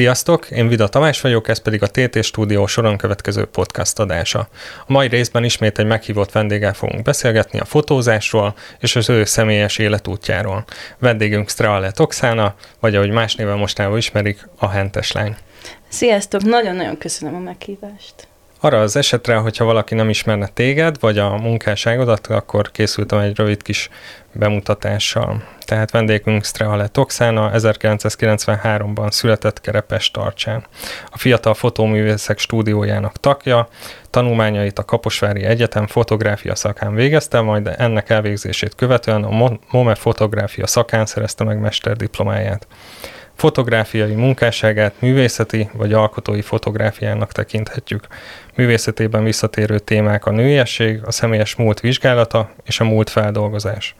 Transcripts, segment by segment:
Sziasztok, én Vida Tamás vagyok, ez pedig a TT Stúdió soron következő podcast adása. A mai részben ismét egy meghívott vendéggel fogunk beszélgetni a fotózásról és az ő személyes életútjáról. Vendégünk Streale Oxana, vagy ahogy más néven mostanában ismerik, a Hentes lány. Sziasztok, nagyon-nagyon köszönöm a meghívást. Arra az esetre, hogyha valaki nem ismerne téged, vagy a munkásságodat, akkor készültem egy rövid kis bemutatással. Tehát vendégünk Strehale Toxána 1993-ban született Kerepes tartsán. A fiatal fotóművészek stúdiójának tagja, tanulmányait a Kaposvári Egyetem fotográfia szakán végezte, majd ennek elvégzését követően a MOME fotográfia szakán szerezte meg mesterdiplomáját. Fotográfiai munkásságát művészeti vagy alkotói fotográfiának tekinthetjük. Művészetében visszatérő témák a nőiesség, a személyes múlt vizsgálata és a múlt feldolgozás.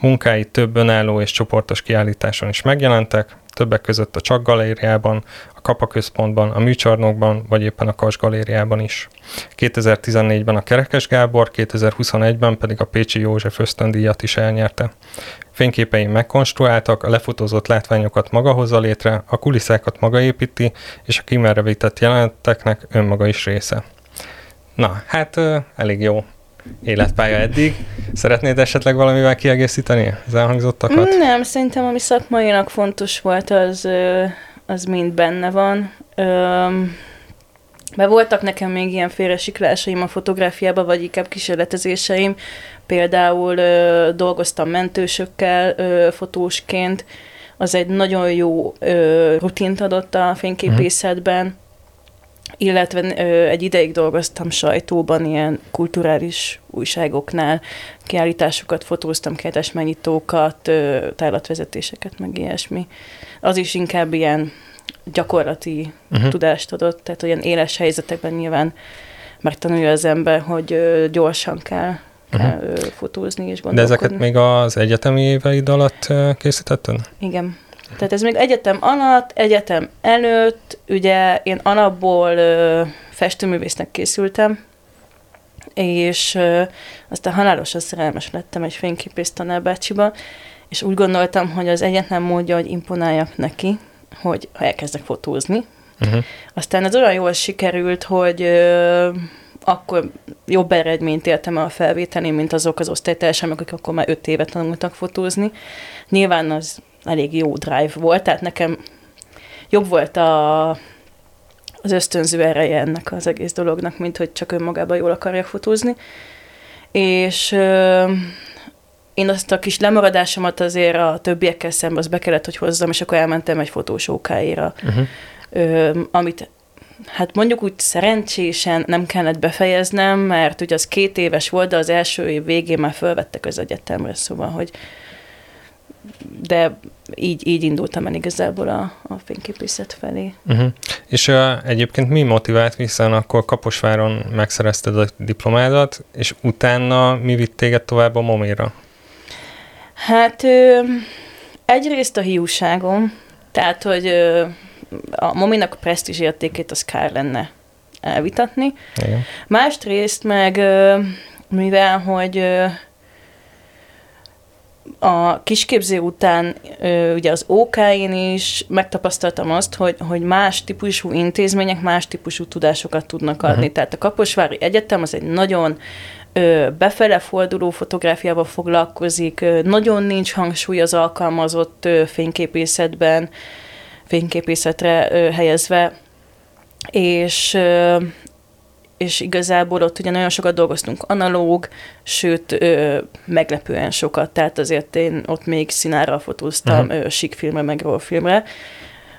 Munkái több önálló és csoportos kiállításon is megjelentek, többek között a Csak Galériában, a Kapa Központban, a Műcsarnokban, vagy éppen a Kas Galériában is. 2014-ben a Kerekes Gábor, 2021-ben pedig a Pécsi József ösztöndíjat is elnyerte. Fényképeim megkonstruáltak, a lefotózott látványokat maga hozza létre, a kulisszákat maga építi, és a kimerre vitett jeleneteknek önmaga is része. Na, hát elég jó életpálya eddig. Szeretnéd esetleg valamivel kiegészíteni az elhangzottakat? Nem, szerintem ami szakmainak fontos volt, az, az mind benne van. Mert voltak nekem még ilyen félresiklásaim a fotográfiában, vagy inkább kísérletezéseim. Például ö, dolgoztam mentősökkel ö, fotósként, az egy nagyon jó ö, rutint adott a fényképészetben, illetve ö, egy ideig dolgoztam sajtóban, ilyen kulturális újságoknál, kiállításokat fotóztam, kertes megnyitókat, ö, tárlatvezetéseket, meg ilyesmi. Az is inkább ilyen gyakorlati uh-huh. tudást adott, tehát olyan éles helyzetekben nyilván megtanulja az ember, hogy gyorsan kell, kell uh-huh. fotózni és gondolkodni. De ezeket még az egyetemi éveid alatt készítetted? Igen. Tehát ez még egyetem alatt, egyetem előtt, ugye én alapból ö, festőművésznek készültem, és ö, aztán halálosan szerelmes lettem egy fényképész tanárbácsiba, és úgy gondoltam, hogy az egyetlen módja, hogy imponáljak neki, hogy elkezdek fotózni. Uh-huh. Aztán ez olyan jól sikerült, hogy ö, akkor jobb eredményt értem el a felvételén, mint azok az osztálytársaim, akik akkor már öt éve tanultak fotózni. Nyilván az elég jó drive volt, tehát nekem jobb volt a, az ösztönző ereje ennek az egész dolognak, mint hogy csak önmagában jól akarjak fotózni. És ö, én azt a kis lemaradásomat azért a többiekkel szemben az be kellett, hogy hozzam, és akkor elmentem egy fotós OK-ra, uh-huh. ö, amit hát mondjuk úgy szerencsésen nem kellett befejeznem, mert ugye az két éves volt, de az első év végén már felvettek az egyetemre, szóval, hogy de így, így indultam el igazából a, a fényképészet felé. Uh-huh. És uh, egyébként mi motivált, hiszen akkor Kaposváron megszerezted a diplomádat, és utána mi vitt téged tovább a Moméra? Hát ö, egyrészt a hiúságom, tehát, hogy ö, a Mominak a presztízs értékét az kár lenne elvitatni. Igen. Másrészt meg, ö, mivel, hogy ö, a kisképző után ugye az OK-én is megtapasztaltam azt, hogy, hogy más típusú intézmények más típusú tudásokat tudnak adni. Uh-huh. Tehát a Kaposvári Egyetem az egy nagyon befele forduló fotográfiával foglalkozik, nagyon nincs hangsúly az alkalmazott fényképészetben, fényképészetre helyezve, és és igazából ott ugye nagyon sokat dolgoztunk analóg, sőt, ö, meglepően sokat, tehát azért én ott még színára fotóztam, uh-huh. síkfilmre, meg filmre,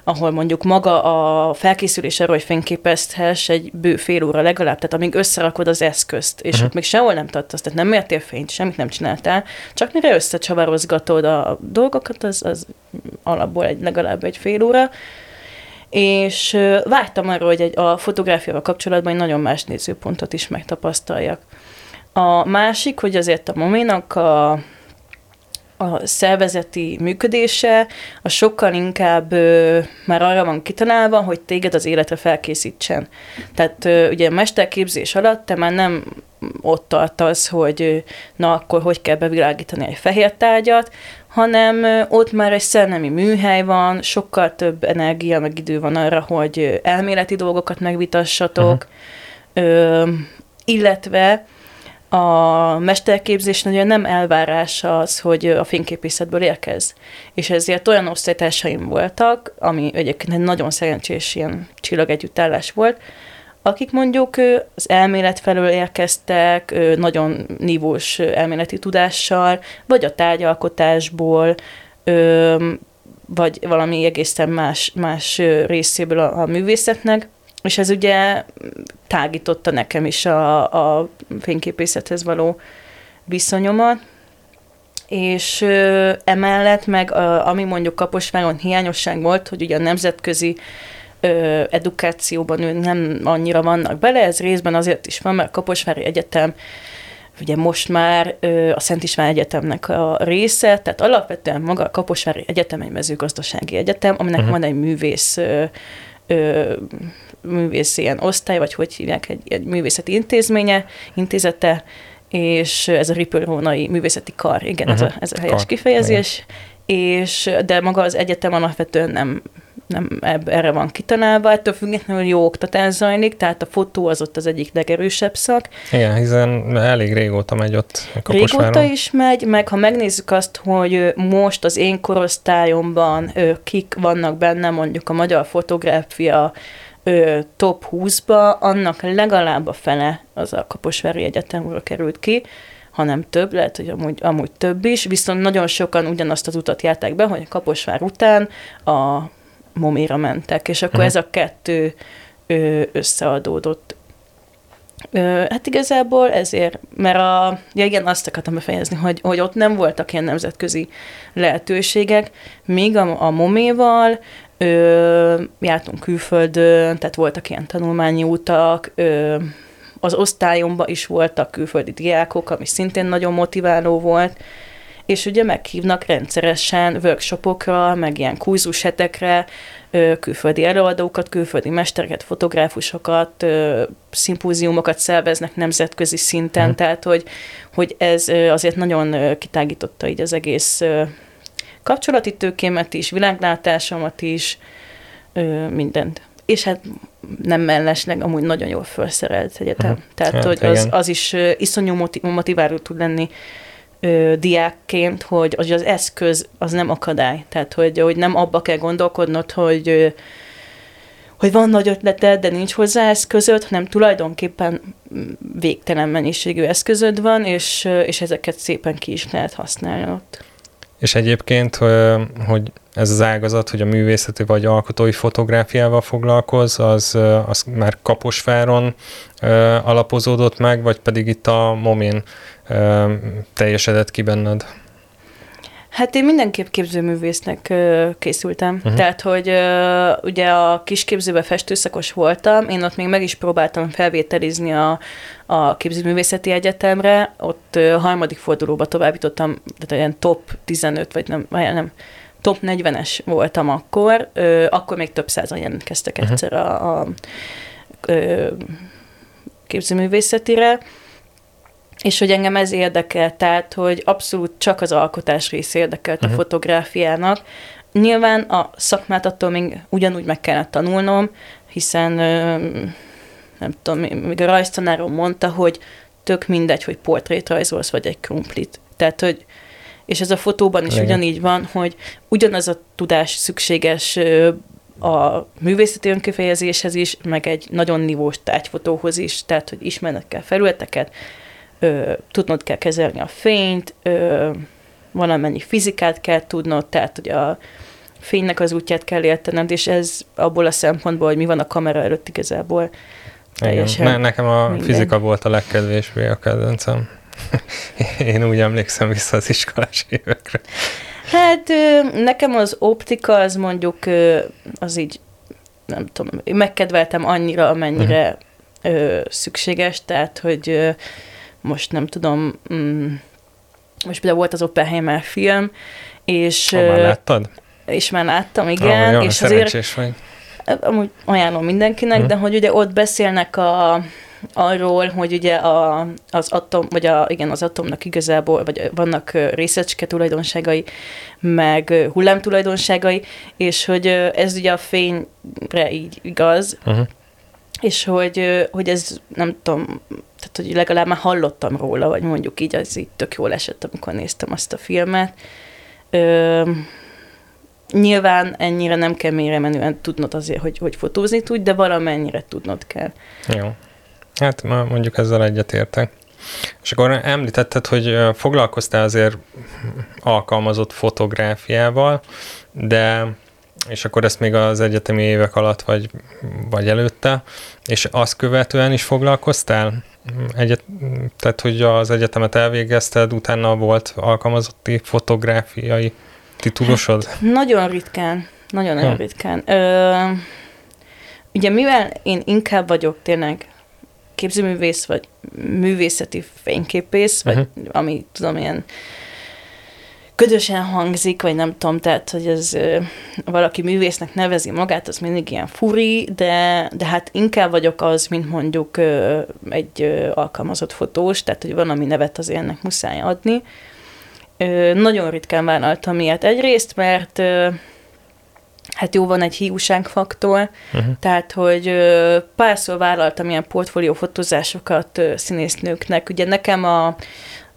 ahol mondjuk maga a felkészülés arra, hogy fényképezhess egy bő fél óra legalább, tehát amíg összerakod az eszközt, és uh-huh. ott még sehol nem tartasz, tehát nem mértél fényt, semmit nem csináltál, csak mire összecsavarozgatod a dolgokat, az, az alapból egy, legalább egy fél óra, és vágytam arra, hogy egy, a fotográfiával kapcsolatban egy nagyon más nézőpontot is megtapasztaljak. A másik, hogy azért a Moménak a a szervezeti működése a sokkal inkább ö, már arra van kitalálva, hogy téged az életre felkészítsen. Tehát ö, ugye a mesterképzés alatt te már nem ott tartasz, hogy na akkor hogy kell bevilágítani egy fehér tárgyat, hanem ott már egy szellemi műhely van, sokkal több energia meg idő van arra, hogy elméleti dolgokat megvitassatok, uh-huh. ö, illetve a mesterképzés nagyon nem elvárás az, hogy a fényképészetből érkez. És ezért olyan osztálytársaim voltak, ami egyébként egy nagyon szerencsés ilyen csillagegyüttállás volt, akik mondjuk az elmélet felől érkeztek, nagyon nívós elméleti tudással, vagy a tárgyalkotásból, vagy valami egészen más, más részéből a, művészetnek, és ez ugye tágította nekem is a, a fényképészethez való viszonyomat, és ö, emellett meg, a, ami mondjuk Kaposváron hiányosság volt, hogy ugye a nemzetközi ö, edukációban ő nem annyira vannak bele, ez részben azért is van, mert a Kaposvári Egyetem ugye most már ö, a Szent István Egyetemnek a része, tehát alapvetően maga a Kaposvári Egyetem egy mezőgazdasági egyetem, aminek uh-huh. van egy művész ö, ö, művész ilyen osztály, vagy hogy hívják, egy, egy művészeti intézménye, intézete, és ez a Ripple művészeti kar, igen, uh-huh. ez, a, mhm. ez a helyes kar. kifejezés, igen. és de maga az egyetem alapvetően nem, nem erre van kitalálva, ettől függetlenül jó oktatás zajlik, tehát a fotó az ott az egyik legerősebb szak. Igen, hiszen elég régóta megy ott Kaposváron. Régóta is megy, meg ha megnézzük azt, hogy most az én korosztályomban kik vannak benne, mondjuk a magyar fotográfia top 20-ba, annak legalább a fele az a Kaposvári Egyetemről került ki, hanem több, lehet, hogy amúgy, amúgy több is, viszont nagyon sokan ugyanazt az utat járták be, hogy a Kaposvár után a Moméra mentek, és akkor uh-huh. ez a kettő összeadódott. Hát igazából ezért, mert a, ja igen, azt akartam befejezni, hogy, hogy ott nem voltak ilyen nemzetközi lehetőségek, míg a, a Moméval Ö, jártunk külföldön, tehát voltak ilyen tanulmányi utak, ö, az osztályomban is voltak külföldi diákok, ami szintén nagyon motiváló volt, és ugye meghívnak rendszeresen workshopokra, meg ilyen kurzus hetekre, külföldi előadókat, külföldi mestereket, fotográfusokat, szimpóziumokat szerveznek nemzetközi szinten, mm. tehát hogy, hogy ez azért nagyon kitágította így az egész kapcsolati tőkémet is, világlátásomat is, mindent. És hát nem mellesleg amúgy nagyon jól felszerelt egyetem. Hmm. Tehát, hát, hogy az, az is iszonyú motiv- motiváló tud lenni ö, diákként, hogy az, az eszköz az nem akadály. Tehát, hogy, hogy nem abba kell gondolkodnod, hogy ö, hogy van nagy ötleted, de nincs hozzá eszközöd, hanem tulajdonképpen végtelen mennyiségű eszközöd van, és, és ezeket szépen ki is lehet használni ott. És egyébként, hogy ez az ágazat, hogy a művészeti vagy alkotói fotográfiával foglalkoz, az, az már Kaposváron alapozódott meg, vagy pedig itt a Momin teljesedett ki benned? Hát én mindenképp képzőművésznek uh, készültem. Uh-huh. Tehát, hogy uh, ugye a kisképzőben festőszakos voltam, én ott még meg is próbáltam felvételizni a, a képzőművészeti egyetemre, ott uh, harmadik fordulóba továbbítottam, tehát olyan top 15, vagy nem, vagy nem top 40-es voltam akkor, uh, akkor még több százan jelentkeztek uh-huh. egyszer a, a, a képzőművészetire, és hogy engem ez érdekel, tehát, hogy abszolút csak az alkotás rész érdekelt uh-huh. a mhm. fotográfiának. Nyilván a szakmát attól még ugyanúgy meg kellett tanulnom, hiszen nem tudom, még a rajztanárom mondta, hogy tök mindegy, hogy portrét rajzolsz, vagy egy krumplit. Tehát, hogy és ez a fotóban is Igen. ugyanígy van, hogy ugyanaz a tudás szükséges a művészeti önkifejezéshez is, meg egy nagyon nívós tárgyfotóhoz is, tehát, hogy ismernek kell felületeket, ö, tudnod kell kezelni a fényt, ö, valamennyi fizikát kell tudnod, tehát hogy a fénynek az útját kell értened, és ez abból a szempontból, hogy mi van a kamera előtt igazából teljesen ne, Nekem a minden. fizika volt a legkedvésbé a kedvencem. Én úgy emlékszem vissza az iskolás évekre. Hát nekem az optika az mondjuk az így nem tudom, megkedveltem annyira, amennyire uh-huh. szükséges, tehát hogy most nem tudom, mm, most például volt az Oppenheimer film, és... Ha már láttad? És már láttam, igen. Oh, és azért vagy. Amúgy ajánlom mindenkinek, hmm. de hogy ugye ott beszélnek a, arról, hogy ugye a, az atom, vagy a, igen, az atomnak igazából, vagy vannak részecske tulajdonságai, meg hullám tulajdonságai, és hogy ez ugye a fényre így igaz, uh-huh. És hogy, hogy ez nem tudom, tehát hogy legalább már hallottam róla, vagy mondjuk így, az így tök jól esett, amikor néztem azt a filmet. Ö, nyilván ennyire nem kell mélyre menően tudnod azért, hogy, hogy fotózni tudj, de valamennyire tudnod kell. Jó. Hát mondjuk ezzel egyetértek. És akkor említetted, hogy foglalkoztál azért alkalmazott fotográfiával, de és akkor ezt még az egyetemi évek alatt vagy, vagy előtte, és azt követően is foglalkoztál? Egyet, tehát, hogy az egyetemet elvégezted, utána volt alkalmazotti fotográfiai titulosod? Hát, nagyon ritkán, nagyon-nagyon hm. ritkán. Ö, ugye mivel én inkább vagyok tényleg képzőművész, vagy művészeti fényképész, vagy uh-huh. ami tudom, ilyen ködösen hangzik, vagy nem tudom, tehát, hogy ez valaki művésznek nevezi magát, az mindig ilyen furi, de, de hát inkább vagyok az, mint mondjuk egy alkalmazott fotós, tehát, hogy van, ami nevet azért ennek muszáj adni. Nagyon ritkán vállaltam ilyet. Egyrészt, mert hát jó van egy hiúságfaktor, uh-huh. tehát, hogy párszor vállaltam ilyen portfóliófotózásokat színésznőknek. Ugye nekem a,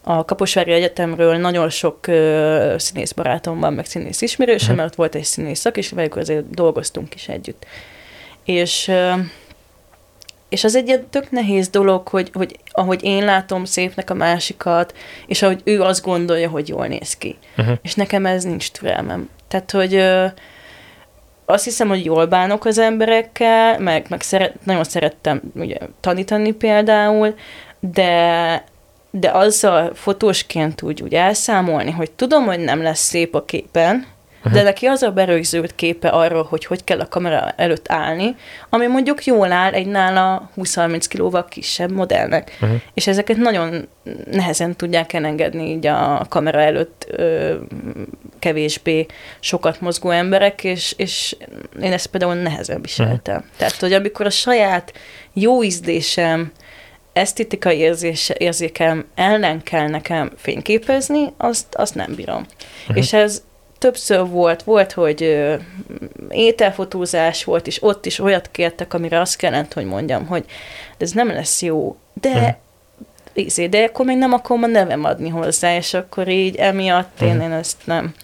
a Kaposvári Egyetemről nagyon sok ö, színész barátom van, meg színész ismerősöm, uh-huh. mert ott volt egy színész szak, és velük azért dolgoztunk is együtt. És ö, és az egy tök nehéz dolog, hogy, hogy ahogy én látom szépnek a másikat, és ahogy ő azt gondolja, hogy jól néz ki. Uh-huh. És nekem ez nincs türelmem. Tehát, hogy ö, azt hiszem, hogy jól bánok az emberekkel, meg, meg szeret, nagyon szerettem ugye, tanítani például, de, de azzal fotósként úgy, úgy elszámolni, hogy tudom, hogy nem lesz szép a képen, Uh-huh. De neki az a berögzült képe arról, hogy hogy kell a kamera előtt állni, ami mondjuk jól áll egy nála 20-30 kilóval kisebb modellnek. Uh-huh. És ezeket nagyon nehezen tudják elengedni így a kamera előtt ö, kevésbé sokat mozgó emberek, és, és én ezt például nehezen viseltem. Uh-huh. Tehát, hogy amikor a saját jó ízdésem, esztétikai érzés, érzékem ellen kell nekem fényképezni, azt, azt nem bírom. Uh-huh. És ez többször volt, volt, hogy ö, ételfotózás volt, és ott is olyat kértek, amire azt kellett, hogy mondjam, hogy ez nem lesz jó, de uh-huh. de akkor még nem akarom a nevem adni hozzá, és akkor így emiatt uh-huh. én, mhm. én ezt nem.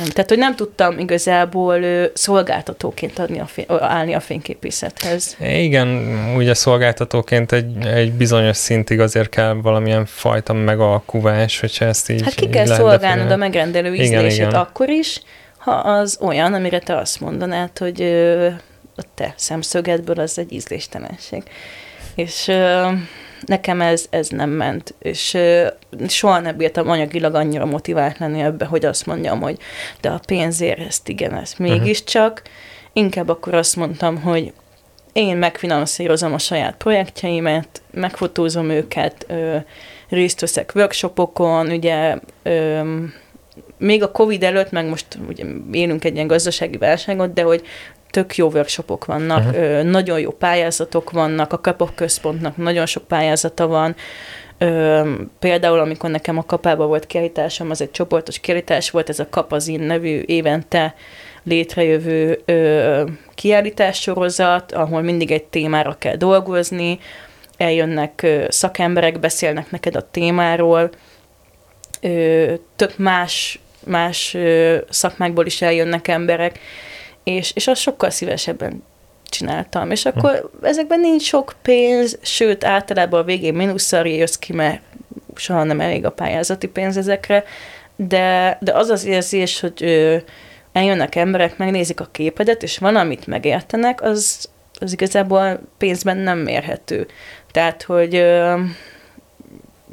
Nem. Tehát, hogy nem tudtam igazából szolgáltatóként adni a fény, állni a fényképészethez. Igen, ugye szolgáltatóként egy, egy bizonyos szintig azért kell valamilyen fajta megalkuvás, hogyha ezt így Hát ki kell szolgálnod a megrendelő ízlését igen, igen. akkor is, ha az olyan, amire te azt mondanád, hogy a te szemszögedből az egy ízléstelenség. És nekem ez, ez nem ment, és soha nem bírtam anyagilag annyira motivált lenni ebbe, hogy azt mondjam, hogy de a pénzért ezt igen, ez mhm. mégiscsak. Uh-huh. Inkább akkor azt mondtam, hogy én megfinanszírozom a saját projektjeimet, megfotózom őket, ö, részt veszek workshopokon, ugye ö, még a Covid előtt, meg most ugye élünk egy ilyen gazdasági válságot, de hogy tök jó workshopok vannak, uh-huh. ö, nagyon jó pályázatok vannak, a kapok központnak nagyon sok pályázata van, Ö, például, amikor nekem a kapában volt kiállításom, az egy csoportos kiállítás volt, ez a Kapazin nevű évente létrejövő ö, kiállítássorozat, ahol mindig egy témára kell dolgozni, eljönnek ö, szakemberek, beszélnek neked a témáról, ö, tök más, más ö, szakmákból is eljönnek emberek, és, és azt sokkal szívesebben csináltam. És akkor hm. ezekben nincs sok pénz, sőt, általában a végén mínusszal jössz ki, mert soha nem elég a pályázati pénz ezekre, de, de az az érzés, hogy ö, eljönnek emberek, megnézik a képedet, és van, amit megértenek, az, az igazából pénzben nem mérhető. Tehát, hogy ö,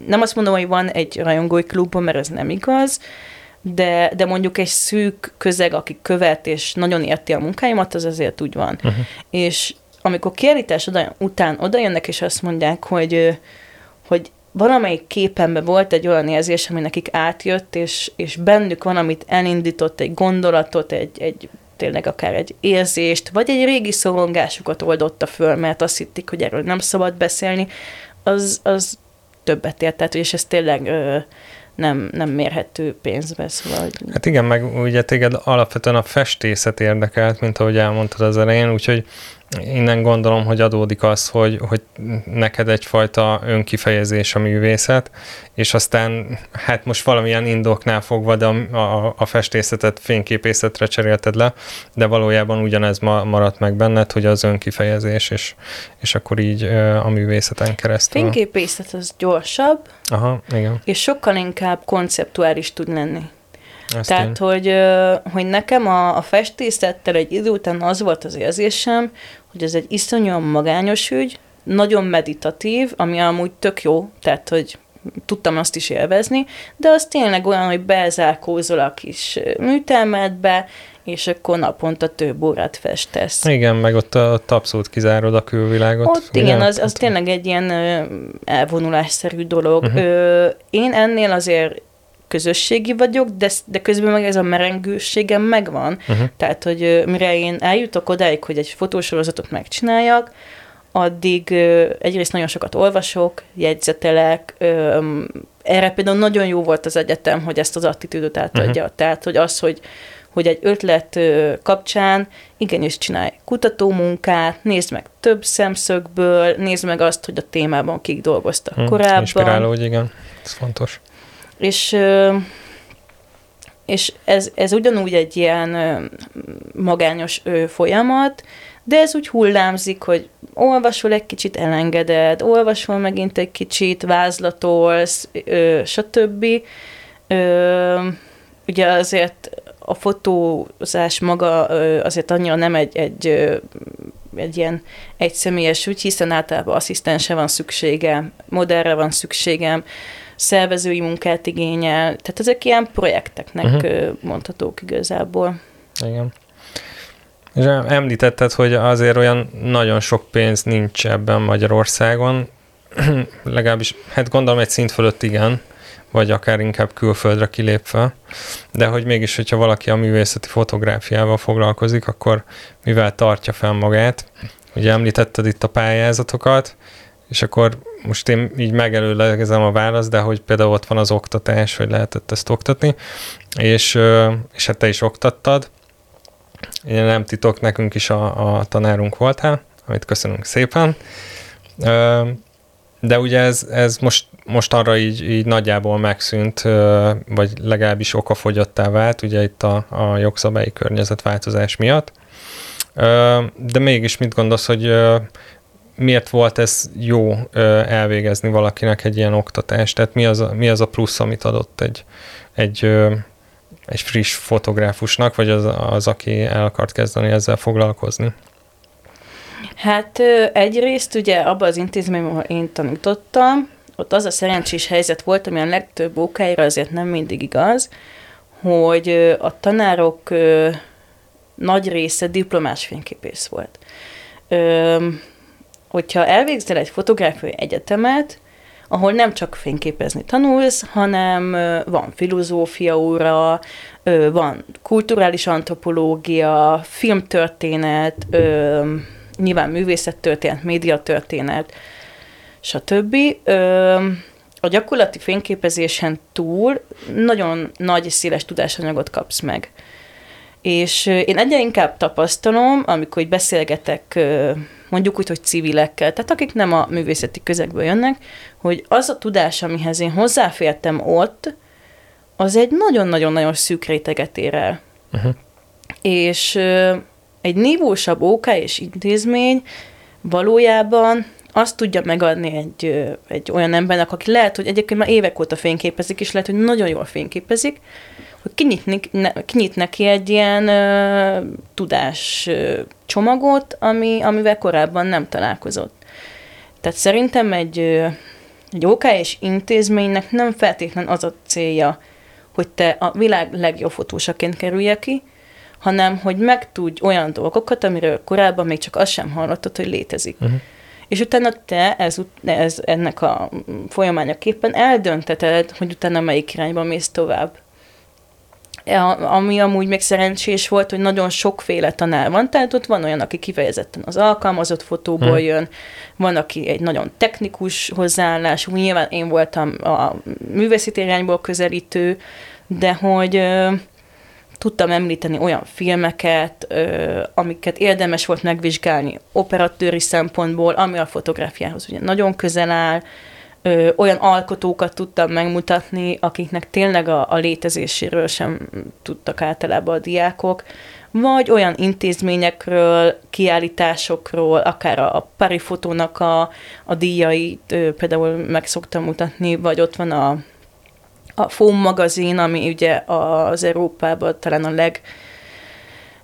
nem azt mondom, hogy van egy rajongói klubom, mert ez nem igaz, de, de mondjuk egy szűk közeg, aki követ és nagyon érti a munkáimat, az azért úgy van. Uh-huh. És amikor kiállítás oda, után oda jönnek, és azt mondják, hogy, hogy valamelyik képemben volt egy olyan érzés, ami nekik átjött, és, és bennük van, amit elindított, egy gondolatot, egy, egy tényleg akár egy érzést, vagy egy régi szorongásukat oldotta föl, mert azt hitték, hogy erről nem szabad beszélni, az, az többet ért, tehát és ez tényleg ö, nem, nem mérhető pénzbe. Szóval... Hát igen, meg ugye téged alapvetően a festészet érdekelt, mint ahogy elmondtad az elején, úgyhogy innen gondolom, hogy adódik az, hogy, hogy neked egyfajta önkifejezés a művészet, és aztán hát most valamilyen indoknál fogva, de a, a, a festészetet fényképészetre cserélted le, de valójában ugyanez ma, maradt meg benned, hogy az önkifejezés, és, és akkor így a művészeten keresztül. Fényképészet az gyorsabb, Aha, igen. és sokkal inkább konceptuális tud lenni. Ezt Tehát, én. hogy, hogy nekem a, a festészettel egy idő után az volt az érzésem, hogy ez egy iszonyúan magányos ügy, nagyon meditatív, ami amúgy tök jó, tehát, hogy tudtam azt is élvezni, de az tényleg olyan, hogy bezárkózol a kis műtelmedbe, és akkor naponta több órát festesz. Igen, meg ott, ott abszolút kizárod a külvilágot. Ott ugye? igen, az, az tényleg egy ilyen elvonulásszerű dolog. Uh-huh. Ö, én ennél azért közösségi vagyok, de, de közben meg ez a merengőségem megvan. Uh-huh. Tehát, hogy mire én eljutok odáig, hogy egy fotósorozatot megcsináljak, addig egyrészt nagyon sokat olvasok, jegyzetelek, erre például nagyon jó volt az egyetem, hogy ezt az attitűdöt átadja. Uh-huh. Tehát, hogy az, hogy, hogy egy ötlet kapcsán igenis csinálj kutatómunkát, nézd meg több szemszögből, nézd meg azt, hogy a témában kik dolgoztak hmm, korábban. Inspiráló, hogy igen, ez fontos. És, és ez, ez ugyanúgy egy ilyen magányos folyamat, de ez úgy hullámzik, hogy olvasol egy kicsit, elengeded, olvasol megint egy kicsit, vázlatolsz, stb. Ugye azért a fotózás maga azért annyira nem egy, egy, egy ilyen egyszemélyes ügy, hiszen általában asszisztense van szüksége, modellre van szükségem, szervezői munkát igényel, tehát ezek ilyen projekteknek uh-huh. mondhatók igazából. Igen. És említetted, hogy azért olyan nagyon sok pénz nincs ebben Magyarországon, legalábbis, hát gondolom egy szint fölött igen, vagy akár inkább külföldre kilépve, de hogy mégis, hogyha valaki a művészeti fotográfiával foglalkozik, akkor mivel tartja fel magát? Ugye említetted itt a pályázatokat, és akkor most én így megelőlegezem a választ, de hogy például ott van az oktatás, hogy lehetett ezt oktatni, és, és hát te is oktattad. Én nem titok, nekünk is a, a tanárunk voltál, amit köszönünk szépen. De ugye ez, ez most, most arra így, így nagyjából megszűnt, vagy legalábbis okafogyottá vált, ugye itt a, a jogszabályi környezetváltozás miatt. De mégis mit gondolsz, hogy miért volt ez jó elvégezni valakinek egy ilyen oktatást? Tehát mi az a, mi az a plusz, amit adott egy, egy, egy friss fotográfusnak, vagy az, az, aki el akart kezdeni ezzel foglalkozni? Hát egyrészt ugye abban az intézményben, ahol én tanítottam, ott az a szerencsés helyzet volt, ami a legtöbb okáira azért nem mindig igaz, hogy a tanárok nagy része diplomás fényképész volt hogyha elvégzel egy fotográfiai egyetemet, ahol nem csak fényképezni tanulsz, hanem van filozófia óra, van kulturális antropológia, filmtörténet, nyilván művészettörténet, médiatörténet, stb. A gyakorlati fényképezésen túl nagyon nagy és széles tudásanyagot kapsz meg. És én egyre inkább tapasztalom, amikor beszélgetek mondjuk úgy, hogy civilekkel, tehát akik nem a művészeti közegből jönnek, hogy az a tudás, amihez én hozzáfértem ott, az egy nagyon-nagyon-nagyon szűk réteget ér el. Uh-huh. És egy nívósabb OK és intézmény valójában azt tudja megadni egy, egy olyan embernek, aki lehet, hogy egyébként már évek óta fényképezik, és lehet, hogy nagyon jól fényképezik, hogy kinyit, ne, kinyit neki egy ilyen ö, tudás ö, csomagot, ami, amivel korábban nem találkozott. Tehát szerintem egy, ö, egy OK és intézménynek nem feltétlen az a célja, hogy te a világ legjobb fotósaként kerülje ki, hanem hogy megtudj olyan dolgokat, amiről korábban még csak azt sem hallottad, hogy létezik. Uh-huh. és utána te ez, ez ennek a folyamányaképpen eldönteted, hogy utána melyik irányba mész tovább ami amúgy még szerencsés volt, hogy nagyon sokféle tanár van, tehát ott van olyan, aki kifejezetten az alkalmazott fotóból hmm. jön, van, aki egy nagyon technikus hozzáállás, nyilván én voltam a művészeti irányból közelítő, de hogy ö, tudtam említeni olyan filmeket, ö, amiket érdemes volt megvizsgálni operatőri szempontból, ami a fotográfiához ugye nagyon közel áll, ö, olyan alkotókat tudtam megmutatni, akiknek tényleg a, a létezéséről sem tudtak általában a diákok, vagy olyan intézményekről, kiállításokról, akár a, a Pari fotónak a, a díjait ö, például meg szoktam mutatni, vagy ott van a, a FOM magazin, ami ugye az Európában talán a leg,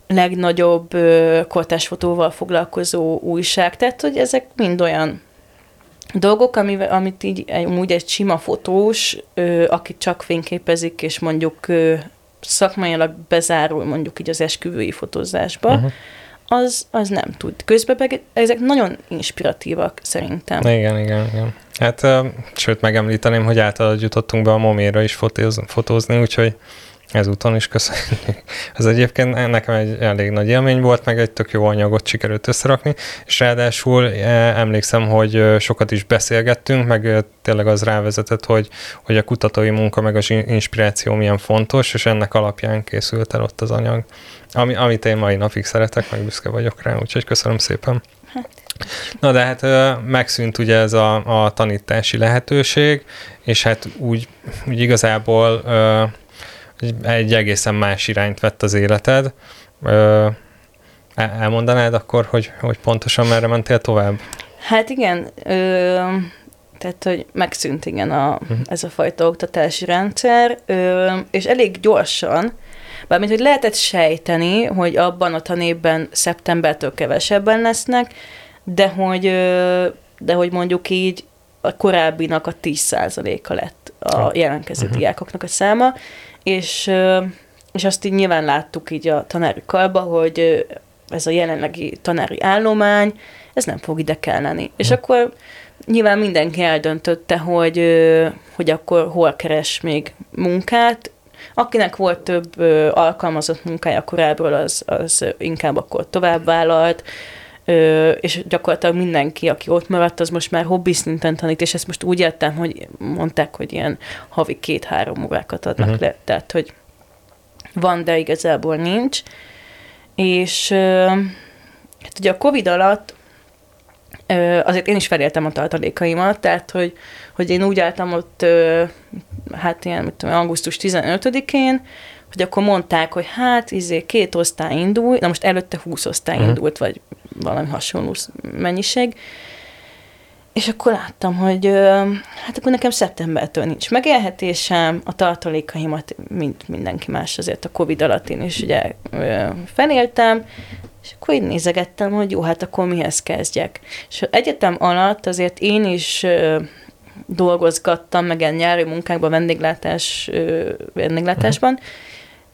legnagyobb ö, kortás fotóval foglalkozó újság, tehát hogy ezek mind olyan dolgok, amivel, amit így úgy egy sima fotós, ö, aki csak fényképezik, és mondjuk ö, szakmailag bezárul mondjuk így az esküvői fotózásba, uh-huh. az, az nem tud. Közben meg ezek nagyon inspiratívak szerintem. Igen, igen, igen. Hát, uh, sőt, megemlíteném, hogy általad jutottunk be a moméra is fotózni, fotózni úgyhogy Ezúton is köszönjük. Ez egyébként nekem egy elég nagy élmény volt, meg egy tök jó anyagot sikerült összerakni, és ráadásul eh, emlékszem, hogy eh, sokat is beszélgettünk, meg eh, tényleg az rávezetett, hogy, hogy a kutatói munka, meg az inspiráció milyen fontos, és ennek alapján készült el ott az anyag, ami, amit én mai napig szeretek, meg büszke vagyok rá, úgyhogy köszönöm szépen. Na de hát megszűnt ugye ez a, a tanítási lehetőség, és hát úgy, úgy igazából egy egészen más irányt vett az életed. Elmondanád akkor, hogy, hogy pontosan merre mentél tovább? Hát igen, ö, tehát, hogy megszűnt igen a, uh-huh. ez a fajta oktatási rendszer, ö, és elég gyorsan, bármint, hogy lehetett sejteni, hogy abban a tanévben szeptembertől kevesebben lesznek, de hogy, ö, de hogy mondjuk így a korábbinak a 10%-a lett a jelentkező uh-huh. diákoknak a száma, és, és azt így nyilván láttuk így a tanári kalba, hogy ez a jelenlegi tanári állomány, ez nem fog ide kelleni. És akkor nyilván mindenki eldöntötte, hogy, hogy akkor hol keres még munkát. Akinek volt több alkalmazott munkája korábban, az, az inkább akkor tovább vállalt, és gyakorlatilag mindenki, aki ott maradt, az most már hobbi szinten tanít, és ezt most úgy értem, hogy mondták, hogy ilyen havi két-három órákat adnak uh-huh. le, tehát hogy van, de igazából nincs. És hát ugye a Covid alatt azért én is feléltem a tartalékaimat, tehát hogy, hogy én úgy álltam ott, hát ilyen, mit tudom, augusztus 15-én, hogy akkor mondták, hogy hát izé, két osztály indul, na most előtte 20 osztály uh-huh. indult, vagy valami hasonló mennyiség, és akkor láttam, hogy hát akkor nekem szeptembertől nincs megélhetésem, a tartalékaimat, mint mindenki más azért a Covid alatt én is ugye feléltem, és akkor így nézegettem, hogy jó, hát akkor mihez kezdjek. És egyetem alatt azért én is dolgozgattam, meg ilyen nyári munkákban, vendéglátás, vendéglátásban,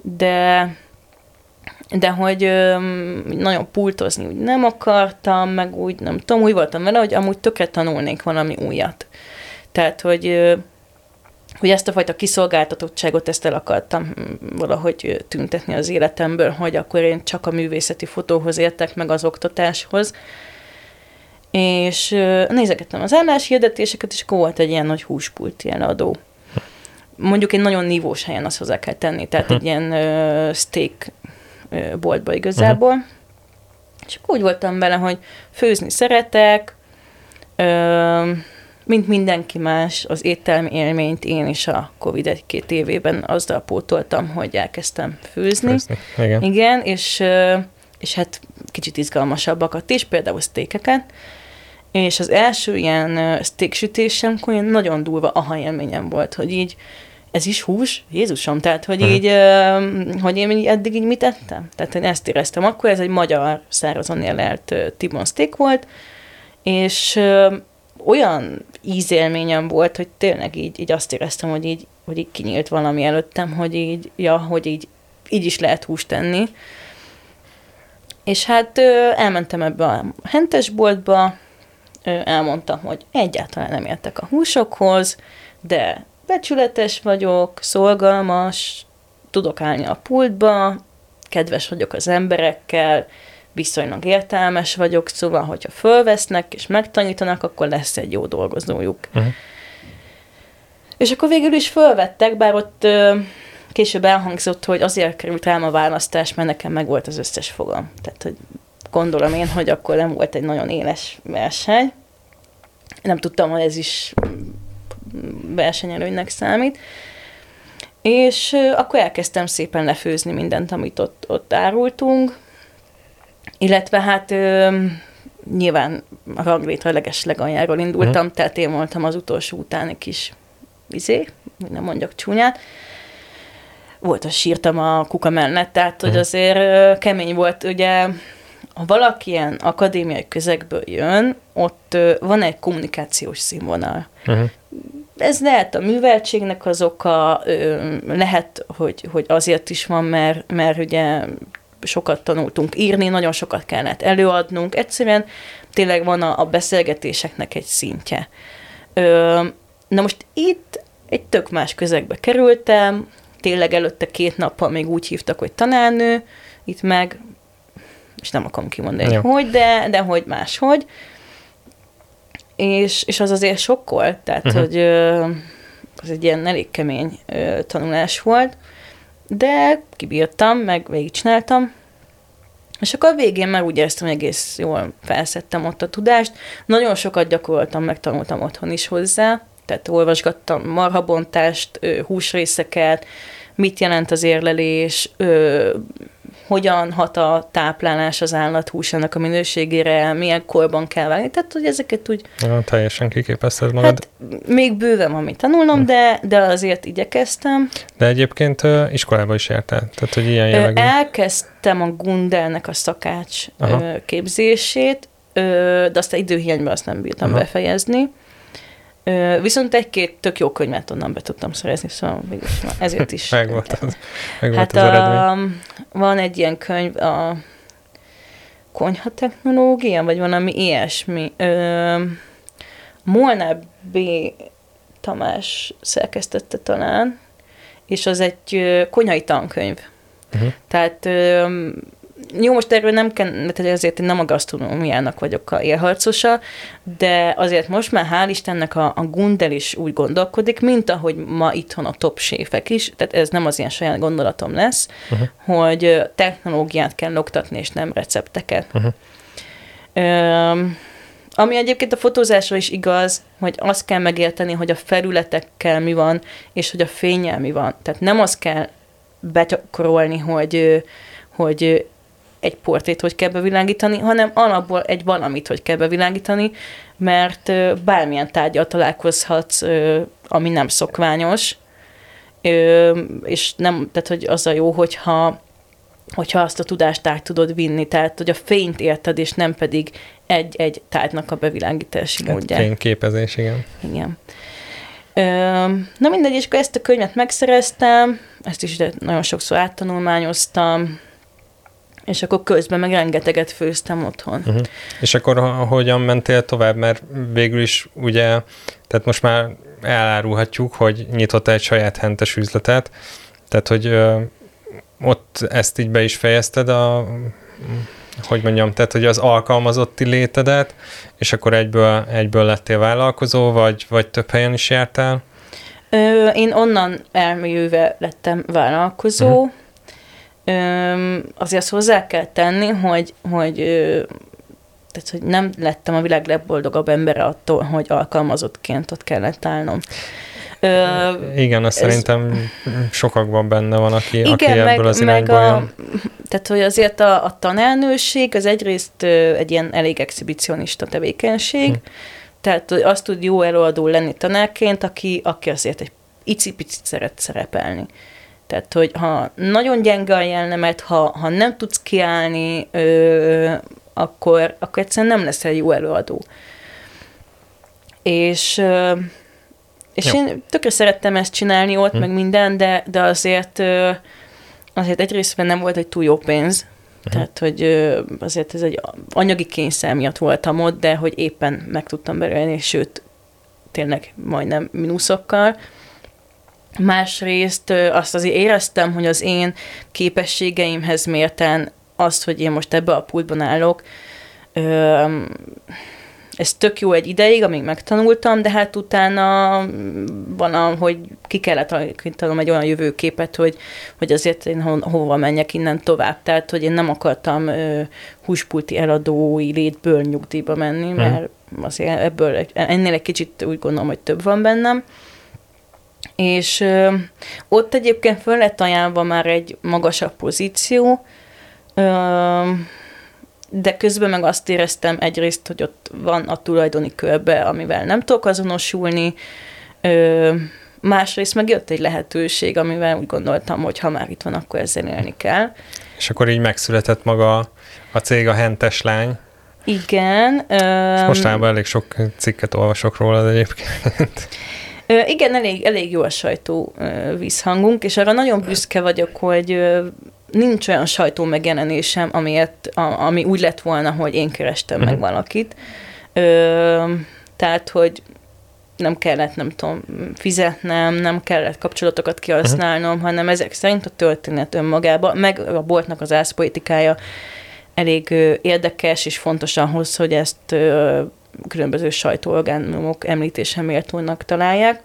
de de hogy ö, nagyon pultozni úgy nem akartam, meg úgy nem tudom, úgy voltam vele, hogy amúgy tökre tanulnék valami újat. Tehát, hogy, ö, hogy ezt a fajta kiszolgáltatottságot, ezt el akartam valahogy tüntetni az életemből, hogy akkor én csak a művészeti fotóhoz értek, meg az oktatáshoz. És nézegettem az álláshirdetéseket, és akkor volt egy ilyen nagy húspulti eladó mondjuk egy nagyon nívós helyen azt hozzá kell tenni, tehát uh-huh. egy ilyen ö, steak boltba igazából. Uh-huh. És akkor úgy voltam vele, hogy főzni szeretek, ö, mint mindenki más, az éttermi élményt én is a Covid egy-két évében azzal pótoltam, hogy elkezdtem főzni. főzni. Igen. Igen, és, és hát kicsit izgalmasabbakat is, például sztékeket. És az első ilyen steak sütésemkor ilyen nagyon durva aha élményem volt, hogy így ez is hús? Jézusom, tehát, hogy uh-huh. így, uh, hogy én eddig így mit ettem? Tehát én ezt éreztem. Akkor ez egy magyar szárazon élelt uh, Tibon steak volt, és uh, olyan ízélményem volt, hogy tényleg így, így azt éreztem, hogy így, hogy így kinyílt valami előttem, hogy így, ja, hogy így, így is lehet húst tenni. És hát elmentem ebbe a hentesboltba, elmondtam, hogy egyáltalán nem értek a húsokhoz, de becsületes vagyok, szolgalmas, tudok állni a pultba, kedves vagyok az emberekkel, viszonylag értelmes vagyok, szóval, hogyha fölvesznek és megtanítanak, akkor lesz egy jó dolgozójuk. Uh-huh. És akkor végül is fölvettek, bár ott ö, később elhangzott, hogy azért került rám a választás, mert nekem meg volt az összes fogam. Tehát, hogy gondolom én, hogy akkor nem volt egy nagyon éles verseny. Nem tudtam, hogy ez is versenyelőnynek számít. És akkor elkezdtem szépen lefőzni mindent, amit ott, ott árultunk, illetve hát nyilván a ranglétre leges legaljáról indultam, uh-huh. tehát én voltam az utolsó utáni kis izé, hogy nem mondjak csúnyát. Volt, hogy sírtam a kuka mellett, tehát hogy uh-huh. azért kemény volt, ugye ha valaki ilyen akadémiai közegből jön, ott van egy kommunikációs színvonal. Uh-huh ez lehet a műveltségnek az oka, lehet, hogy, hogy azért is van, mert, mert ugye sokat tanultunk írni, nagyon sokat kellett előadnunk, egyszerűen tényleg van a, a beszélgetéseknek egy szintje. Na most itt egy tök más közegbe kerültem, tényleg előtte két nappal még úgy hívtak, hogy tanárnő, itt meg, és nem akarom kimondani, hogy hogy, de, de hogy máshogy. És, és az azért sokkol, tehát, uh-huh. hogy az egy ilyen elég kemény tanulás volt, de kibírtam, meg végigcsináltam, és akkor a végén már úgy éreztem, hogy egész jól felszettem ott a tudást. Nagyon sokat gyakoroltam, megtanultam otthon is hozzá, tehát olvasgattam marhabontást, húsrészeket, mit jelent az érlelés, hogyan hat a táplálás az állathúsának a minőségére, milyen korban kell vágni. Tehát, hogy ezeket úgy... Ja, teljesen kiképezted magad. Hát még bőven van mit tanulnom, de, de azért igyekeztem. De egyébként uh, iskolába is jártál? Tehát, hogy ilyen jellegű... Elkezdtem a Gundelnek a szakács Aha. képzését, de aztán időhiányban azt nem bírtam Aha. befejezni. Viszont egy-két tök jó könyvet onnan be tudtam szerezni, szóval ezért is. meg volt az, meg hát volt az a, van egy ilyen könyv, a konyha technológia, vagy valami ilyesmi. Ö, Molnár B. Tamás szerkesztette talán, és az egy konyhai tankönyv. Uh-huh. Tehát jó, most erről nem kell, mert azért én nem a gasztronómiának vagyok a élharcosa, de azért most már hál' Istennek a, a Gundel is úgy gondolkodik, mint ahogy ma itthon a top séfek is, tehát ez nem az ilyen saját gondolatom lesz, uh-huh. hogy technológiát kell oktatni, és nem recepteket. Uh-huh. Ö, ami egyébként a fotózásra is igaz, hogy azt kell megérteni, hogy a felületekkel mi van, és hogy a fényel mi van. Tehát nem azt kell betyakorolni, hogy, hogy egy portét hogy kell bevilágítani, hanem alapból egy valamit hogy kell bevilágítani, mert bármilyen tárgyal találkozhatsz, ami nem szokványos, és nem, tehát hogy az a jó, hogyha hogyha azt a tudást át tudod vinni, tehát hogy a fényt érted, és nem pedig egy-egy tárgynak a bevilágítási módja. Fényképezés, igen. Igen. Na mindegy, és akkor ezt a könyvet megszereztem, ezt is nagyon sokszor áttanulmányoztam, és akkor közben meg rengeteget főztem otthon. Uh-huh. És akkor hogyan mentél tovább? Mert végül is ugye, tehát most már elárulhatjuk, hogy nyitott egy saját hentes üzletet, tehát hogy ö, ott ezt így be is fejezted a hogy mondjam, tehát hogy az alkalmazotti létedet, és akkor egyből, egyből lettél vállalkozó, vagy, vagy több helyen is jártál? Ö, én onnan elmélyülve lettem vállalkozó, uh-huh azért azt hozzá kell tenni, hogy, hogy tehát, hogy nem lettem a világ legboldogabb embere attól, hogy alkalmazottként ott kellett állnom. Ö, igen, azt ez, szerintem sokakban benne van, aki, igen, aki ebből meg, az irányból meg a, jön. Tehát, hogy azért a, a tanelnőség az egyrészt egy ilyen elég exhibicionista tevékenység, hm. tehát hogy azt tud jó előadó lenni tanárként, aki, aki azért egy icipicit szeret szerepelni. Tehát, hogy ha nagyon gyenge a jelnemet, ha, ha nem tudsz kiállni, ö, akkor, akkor egyszerűen nem leszel jó előadó. És, ö, és jó. én tökre szerettem ezt csinálni ott, hm. meg minden, de, de azért, ö, azért egyrészt nem volt egy túl jó pénz, Uh-huh. Tehát, hogy azért ez egy anyagi kényszer miatt voltam ott, de hogy éppen meg tudtam belőlni, sőt, tényleg majdnem mínuszokkal. Másrészt azt azért éreztem, hogy az én képességeimhez mérten azt, hogy én most ebbe a pultban állok, ez tök jó egy ideig, amíg megtanultam, de hát utána van, hogy ki kellett alakítanom egy olyan jövőképet, hogy, hogy azért én ho, hova menjek innen tovább. Tehát, hogy én nem akartam ö, húspulti eladói létből nyugdíjba menni, mhm. mert azért ebből ennél egy kicsit úgy gondolom, hogy több van bennem. És ö, ott egyébként föl lett ajánlva már egy magasabb pozíció, ö, de közben meg azt éreztem egyrészt, hogy ott van a tulajdoni körbe, amivel nem tudok azonosulni, ö, másrészt meg jött egy lehetőség, amivel úgy gondoltam, hogy ha már itt van, akkor ezzel élni kell. És akkor így megszületett maga a cég, a Hentes Lány. Igen. Um, Mostában elég sok cikket olvasok róla egyébként. Igen, elég, elég jó a sajtó vízhangunk, és arra nagyon büszke vagyok, hogy nincs olyan sajtó megjelenésem, amiért, ami úgy lett volna, hogy én kerestem meg mhm. valakit. Tehát, hogy nem kellett, nem tudom, fizetnem, nem kellett kapcsolatokat kihasználnom, uh-huh. hanem ezek szerint a történet önmagában, meg a boltnak az ászpolitikája elég érdekes és fontos ahhoz, hogy ezt különböző sajtóorgánumok említése méltónak találják.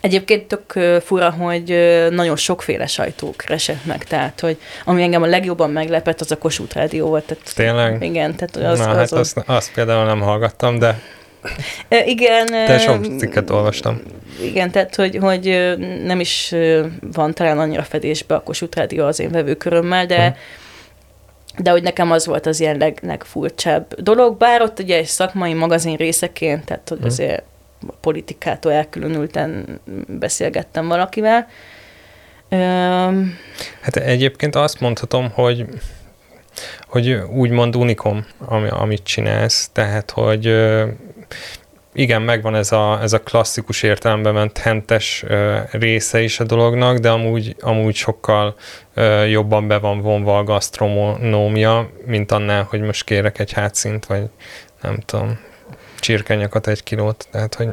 Egyébként tök fura, hogy nagyon sokféle sajtó keresett meg, tehát, hogy ami engem a legjobban meglepett, az a Kossuth Rádió volt. Tehát, Tényleg? Igen, tehát az, Na, az, hát az, azt, azt például nem hallgattam, de igen. De sok cikket olvastam. Igen, tehát, hogy, hogy nem is van talán annyira fedésbe a Kossuth Rádió az én vevőkörömmel, de hmm de hogy nekem az volt az ilyen leg, legfurcsább dolog, bár ott ugye egy szakmai magazin részeként, tehát hogy hmm. azért politikától elkülönülten beszélgettem valakivel. Hát egyébként azt mondhatom, hogy hogy úgymond unikom, ami, amit csinálsz, tehát, hogy igen, megvan ez a, ez a klasszikus értelemben ment hentes része is a dolognak, de amúgy, amúgy sokkal jobban be van vonva a gasztronómia, mint annál, hogy most kérek egy hátszint, vagy nem tudom, csirkenyakat egy kilót, tehát hogy...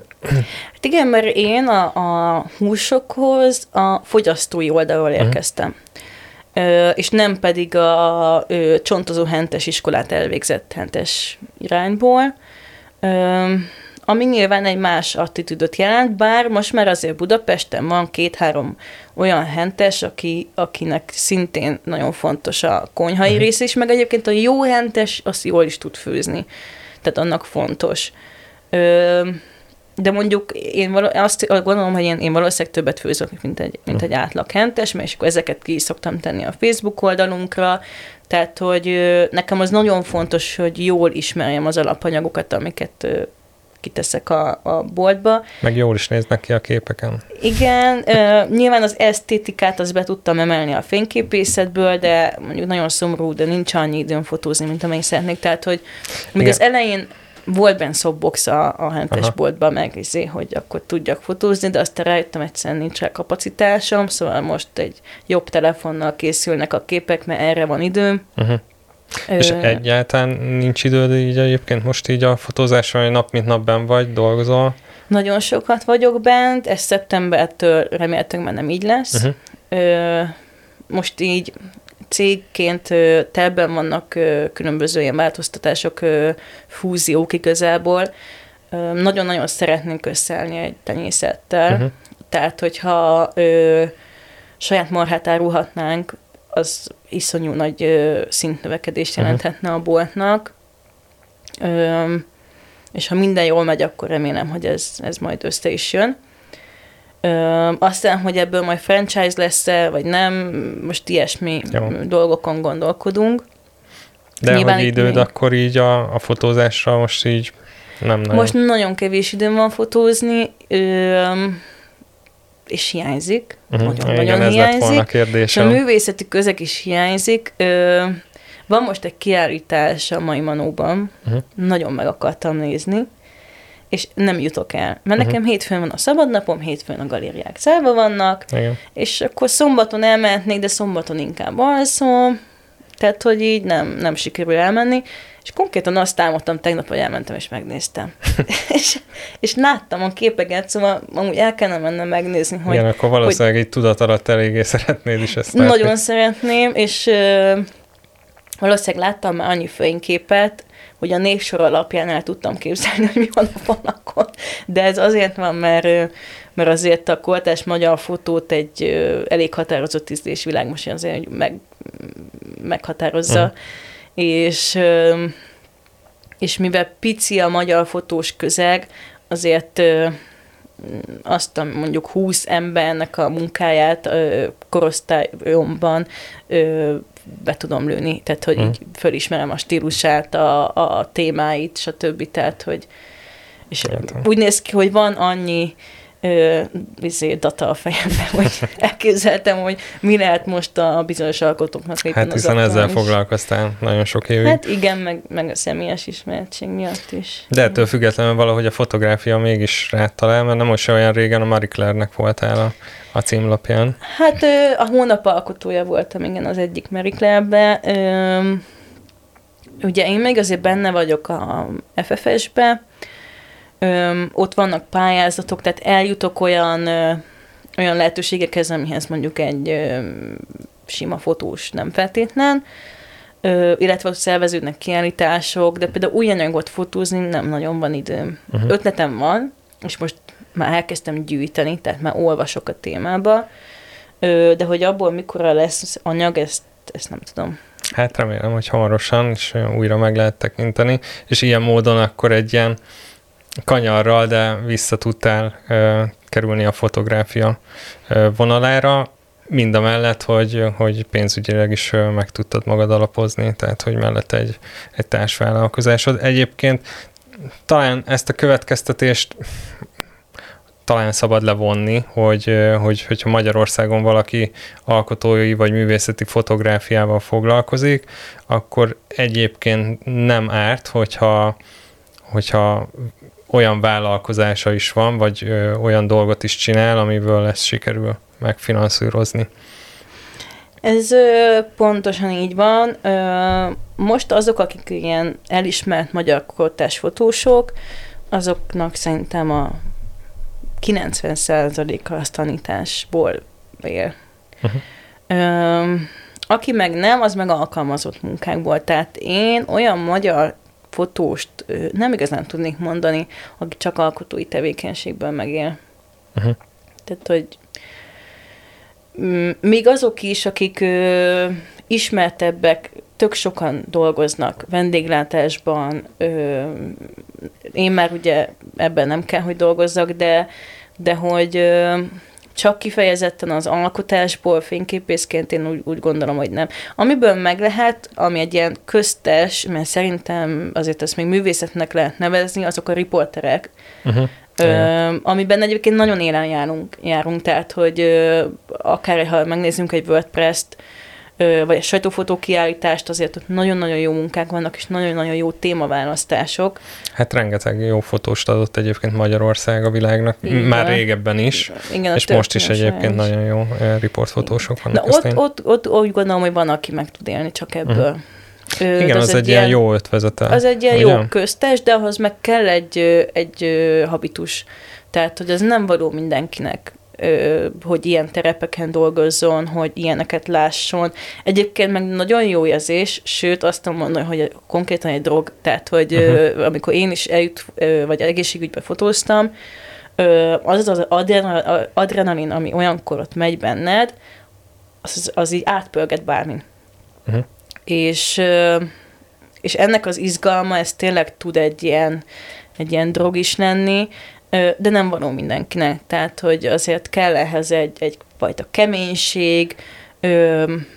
Hát igen, mert én a, a húsokhoz a fogyasztói oldalról mhm. érkeztem. Uh-huh. Ö, és nem pedig a ö, csontozó hentes iskolát elvégzett hentes irányból. Ö, ami nyilván egy más attitűdöt jelent, bár most már azért Budapesten van két-három olyan hentes, aki, akinek szintén nagyon fontos a konyhai uh-huh. rész is, meg egyébként a jó hentes, azt jól is tud főzni tehát annak fontos. Ö, de mondjuk én való, azt gondolom, hogy én, én valószínűleg többet főzök, mint egy, mint egy átlag hentes, mert és akkor ezeket ki szoktam tenni a Facebook oldalunkra, tehát, hogy nekem az nagyon fontos, hogy jól ismerjem az alapanyagokat, amiket kiteszek a, a boltba. Meg jól is néznek ki a képeken. Igen, uh, nyilván az esztétikát az be tudtam emelni a fényképészetből, de mondjuk nagyon szomorú, de nincs annyi időm fotózni, mint amennyi szeretnék. Tehát, hogy még az elején volt benne szobbox a, a hentes boltban, meg izé, hogy akkor tudjak fotózni, de aztán rájöttem, egyszerűen nincs rá kapacitásom, szóval most egy jobb telefonnal készülnek a képek, mert erre van időm. Uh-huh. És egyáltalán nincs időd így egyébként most így a fotózásra, hogy nap mint nap ben vagy, dolgozol? Nagyon sokat vagyok bent, ez szeptembertől remélhetőleg már nem így lesz. Uh-huh. Ö, most így cégként telben vannak különböző ilyen változtatások, fúziók igazából. Nagyon-nagyon szeretnénk összeállni egy tenyészettel. Uh-huh. Tehát, hogyha ö, saját marhát árulhatnánk, az iszonyú nagy ö, szintnövekedést mhm. jelenthetne a boltnak. Ö, és ha minden jól megy, akkor remélem, hogy ez, ez majd össze is jön. Ö, aztán, hogy ebből majd franchise lesz-e, vagy nem, most ilyesmi Jó. dolgokon gondolkodunk. De Nyilván hogy időd még... akkor így a, a fotózásra most így nem nagyon. Most nagyon kevés időm van fotózni. Ö, és hiányzik. Uh-huh. Nagyon, Igen, nagyon hiányzik. És a művészeti közeg is hiányzik. Ö, van most egy kiállítás a Mai Manóban, uh-huh. nagyon meg akartam nézni, és nem jutok el. Mert uh-huh. nekem hétfőn van a szabadnapom, hétfőn a galériák zárva vannak, Igen. és akkor szombaton elmehetnék, de szombaton inkább alszom, Tehát, hogy így nem, nem sikerül elmenni, és konkrétan azt álmodtam tegnap, hogy elmentem és megnéztem. és, és láttam a képeket, szóval amúgy el kellene mennem megnézni, hogy... Igen, akkor valószínűleg hogy, így tudat alatt eléggé szeretnéd is ezt látni. Nagyon szeretném, és ö, valószínűleg láttam már annyi fényképet, hogy a névsor alapján el tudtam képzelni, hogy mi van a falakon. De ez azért van, mert, mert azért a kortás magyar fotót egy elég határozott ízlésvilág most azért meg, meghatározza. Uh-huh. És, és mivel pici a magyar fotós közeg, azért azt a mondjuk 20 embernek a munkáját korosztályomban be tudom lőni, tehát hogy hmm. így fölismerem a stílusát, a, a témáit, stb. Tehát, hogy és Értem. úgy néz ki, hogy van annyi ö, izé, data a fejemben, hogy elképzeltem, hogy mi lehet most a bizonyos alkotóknak éppen Hát hiszen ezzel foglalkoztál nagyon sok évig. Hát igen, meg, meg a személyes ismeretség miatt is. De ettől függetlenül valahogy a fotográfia mégis rád talál, mert nem most olyan régen a Marie Claire-nek voltál a, a címlapján. Hát a hónap alkotója voltam, igen, az egyik Marie Claire-be. Ugye én még azért benne vagyok a FFS-be, Öm, ott vannak pályázatok, tehát eljutok olyan, ö, olyan lehetőségekhez, amihez mondjuk egy ö, sima fotós nem feltétlen, ö, illetve ott szerveződnek kiállítások, de például új anyagot fotózni nem nagyon van időm. Uh-huh. Ötletem van, és most már elkezdtem gyűjteni, tehát már olvasok a témába, ö, de hogy abból mikor lesz anyag, ezt, ezt nem tudom. Hát remélem, hogy hamarosan, és újra meg lehet tekinteni, és ilyen módon akkor egy ilyen kanyarral, de vissza tudtál ö, kerülni a fotográfia ö, vonalára, mind a mellett, hogy, hogy pénzügyileg is ö, meg tudtad magad alapozni, tehát hogy mellett egy, egy társvállalkozásod. Egyébként talán ezt a következtetést talán szabad levonni, hogy, hogy, hogyha Magyarországon valaki alkotói vagy művészeti fotográfiával foglalkozik, akkor egyébként nem árt, hogyha, hogyha olyan vállalkozása is van, vagy ö, olyan dolgot is csinál, amiből ezt sikerül megfinanszírozni. Ez ö, pontosan így van. Ö, most azok, akik ilyen elismert magyar kortás fotósok, azoknak szerintem a 90%-a az tanításból él. Uh-huh. Ö, aki meg nem, az meg alkalmazott munkákból. Tehát én olyan magyar fotóst nem igazán tudnék mondani, aki csak alkotói tevékenységből megél. Uh-huh. Tehát, hogy még azok is, akik ö, ismertebbek, tök sokan dolgoznak vendéglátásban, ö, én már ugye ebben nem kell, hogy dolgozzak, de, de hogy ö, csak kifejezetten az alkotásból fényképészként én úgy, úgy gondolom, hogy nem. Amiből meg lehet, ami egy ilyen köztes, mert szerintem azért ezt még művészetnek lehet nevezni, azok a riporterek, uh-huh. Ö, amiben egyébként nagyon élen járunk, járunk tehát, hogy ö, akár ha megnézzünk egy WordPress-t, vagy a sajtófotó kiállítást, azért ott nagyon-nagyon jó munkák vannak, és nagyon-nagyon jó témaválasztások. Hát rengeteg jó fotóst adott egyébként Magyarország a világnak, Igen. már régebben is, Igen, és most is egyébként is. nagyon jó riportfotósok vannak. Na, ott, ott, ott, úgy gondolom, hogy van, aki meg tud élni csak ebből. Uh-huh. Ö, Igen, az, az egy ilyen jó ötvezete. Az egy ilyen ugye? jó köztes, de ahhoz meg kell egy, egy habitus. Tehát, hogy az nem való mindenkinek hogy ilyen terepeken dolgozzon, hogy ilyeneket lásson. Egyébként meg nagyon jó érzés, sőt azt tudom mondani, hogy konkrétan egy drog, tehát hogy uh-huh. amikor én is eljut, vagy egészségügybe fotóztam, az az adrenalin, ami olyankor ott megy benned, az, az így átpörget bármin. Uh-huh. És, és ennek az izgalma, ez tényleg tud egy ilyen, egy ilyen drog is lenni, de nem való mindenkinek. Tehát, hogy azért kell ehhez egy, egy fajta keménység,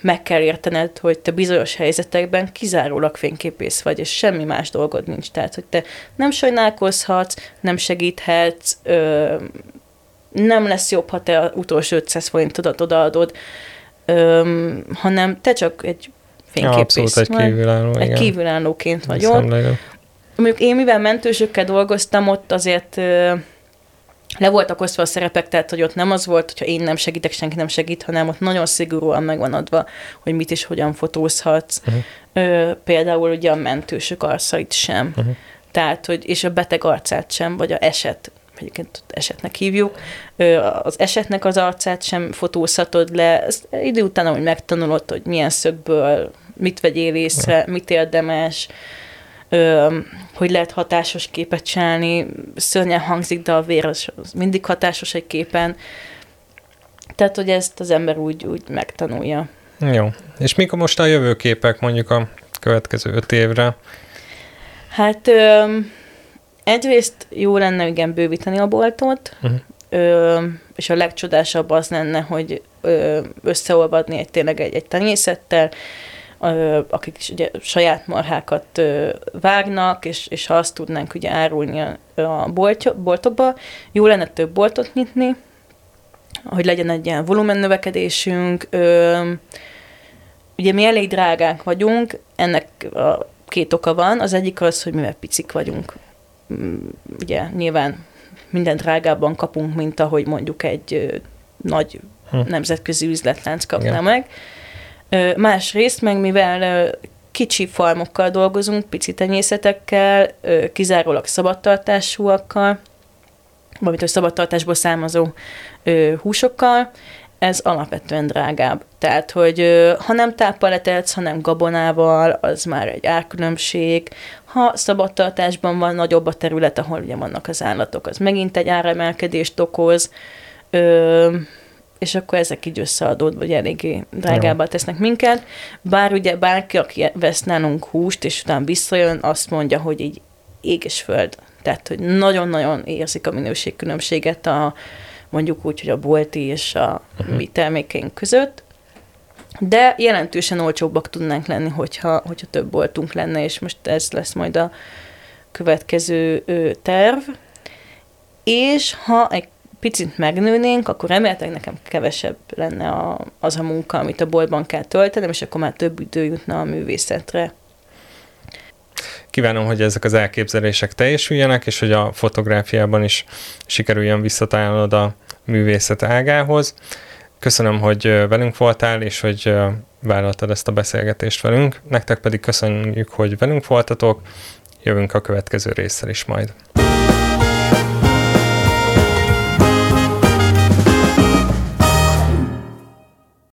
meg kell értened, hogy te bizonyos helyzetekben kizárólag fényképész vagy, és semmi más dolgod nincs. Tehát, hogy te nem sajnálkozhatsz, nem segíthetsz, nem lesz jobb, ha te utolsó 500 forintodat odaadod, hanem te csak egy fényképész. Ja, abszolút egy kívülálló, Egy igen. kívülállóként vagy ott mondjuk én mivel mentősökkel dolgoztam, ott azért le voltak osztva a szerepek, tehát hogy ott nem az volt, hogyha én nem segítek, senki nem segít, hanem ott nagyon szigorúan megvan adva, hogy mit és hogyan fotózhatsz. Uh-huh. Ö, például ugye a mentősök arcait sem. Uh-huh. Tehát, hogy, és a beteg arcát sem, vagy a eset, egyébként esetnek hívjuk, az esetnek az arcát sem fotózhatod le. Ezt idő után, ahogy megtanulod, hogy milyen szögből mit vegyél észre, mit érdemes, hogy lehet hatásos képet csinálni, szörnyen hangzik, de a vér az, az mindig hatásos egy képen. Tehát, hogy ezt az ember úgy, úgy megtanulja. Jó. És mik a most a jövőképek mondjuk a következő öt évre? Hát ö, egyrészt jó lenne igen bővíteni a boltot, uh-huh. ö, és a legcsodásabb az lenne, hogy ö, összeolvadni egy tényleg egy, egy tenyészettel, akik is ugye saját marhákat vágnak, és, és ha azt tudnánk ugye árulni a, a boltja, boltokba, jó lenne több boltot nyitni, hogy legyen egy ilyen volumennövekedésünk. Ugye mi elég drágák vagyunk, ennek a két oka van. Az egyik az, hogy mivel picik vagyunk, ugye nyilván minden drágábban kapunk, mint ahogy mondjuk egy nagy hm. nemzetközi üzletlánc kapna Igen. meg. Másrészt meg mivel kicsi farmokkal dolgozunk, pici tenyészetekkel, kizárólag szabadtartásúakkal, valamint a szabadtartásból származó húsokkal, ez alapvetően drágább. Tehát, hogy ha nem táppal etetsz, hanem gabonával, az már egy árkülönbség. Ha szabadtartásban van nagyobb a terület, ahol ugye vannak az állatok, az megint egy áremelkedést okoz. Ö, és akkor ezek így összeadódva, vagy eléggé drágábbá tesznek minket. Bár ugye bárki, aki vesz nálunk húst, és utána visszajön, azt mondja, hogy így ég és föld. Tehát, hogy nagyon-nagyon érzik a minőségkülönbséget a, mondjuk úgy, hogy a bolti és a uh-huh. mi termékeink között. De jelentősen olcsóbbak tudnánk lenni, hogyha, hogyha több boltunk lenne, és most ez lesz majd a következő terv. És ha egy picit megnőnénk, akkor remélhetőleg nekem kevesebb lenne a, az a munka, amit a boltban kell töltenem, és akkor már több idő jutna a művészetre. Kívánom, hogy ezek az elképzelések teljesüljenek, és hogy a fotográfiában is sikerüljön visszatalálnod a művészet ágához. Köszönöm, hogy velünk voltál, és hogy vállaltad ezt a beszélgetést velünk. Nektek pedig köszönjük, hogy velünk voltatok. Jövünk a következő résszel is majd.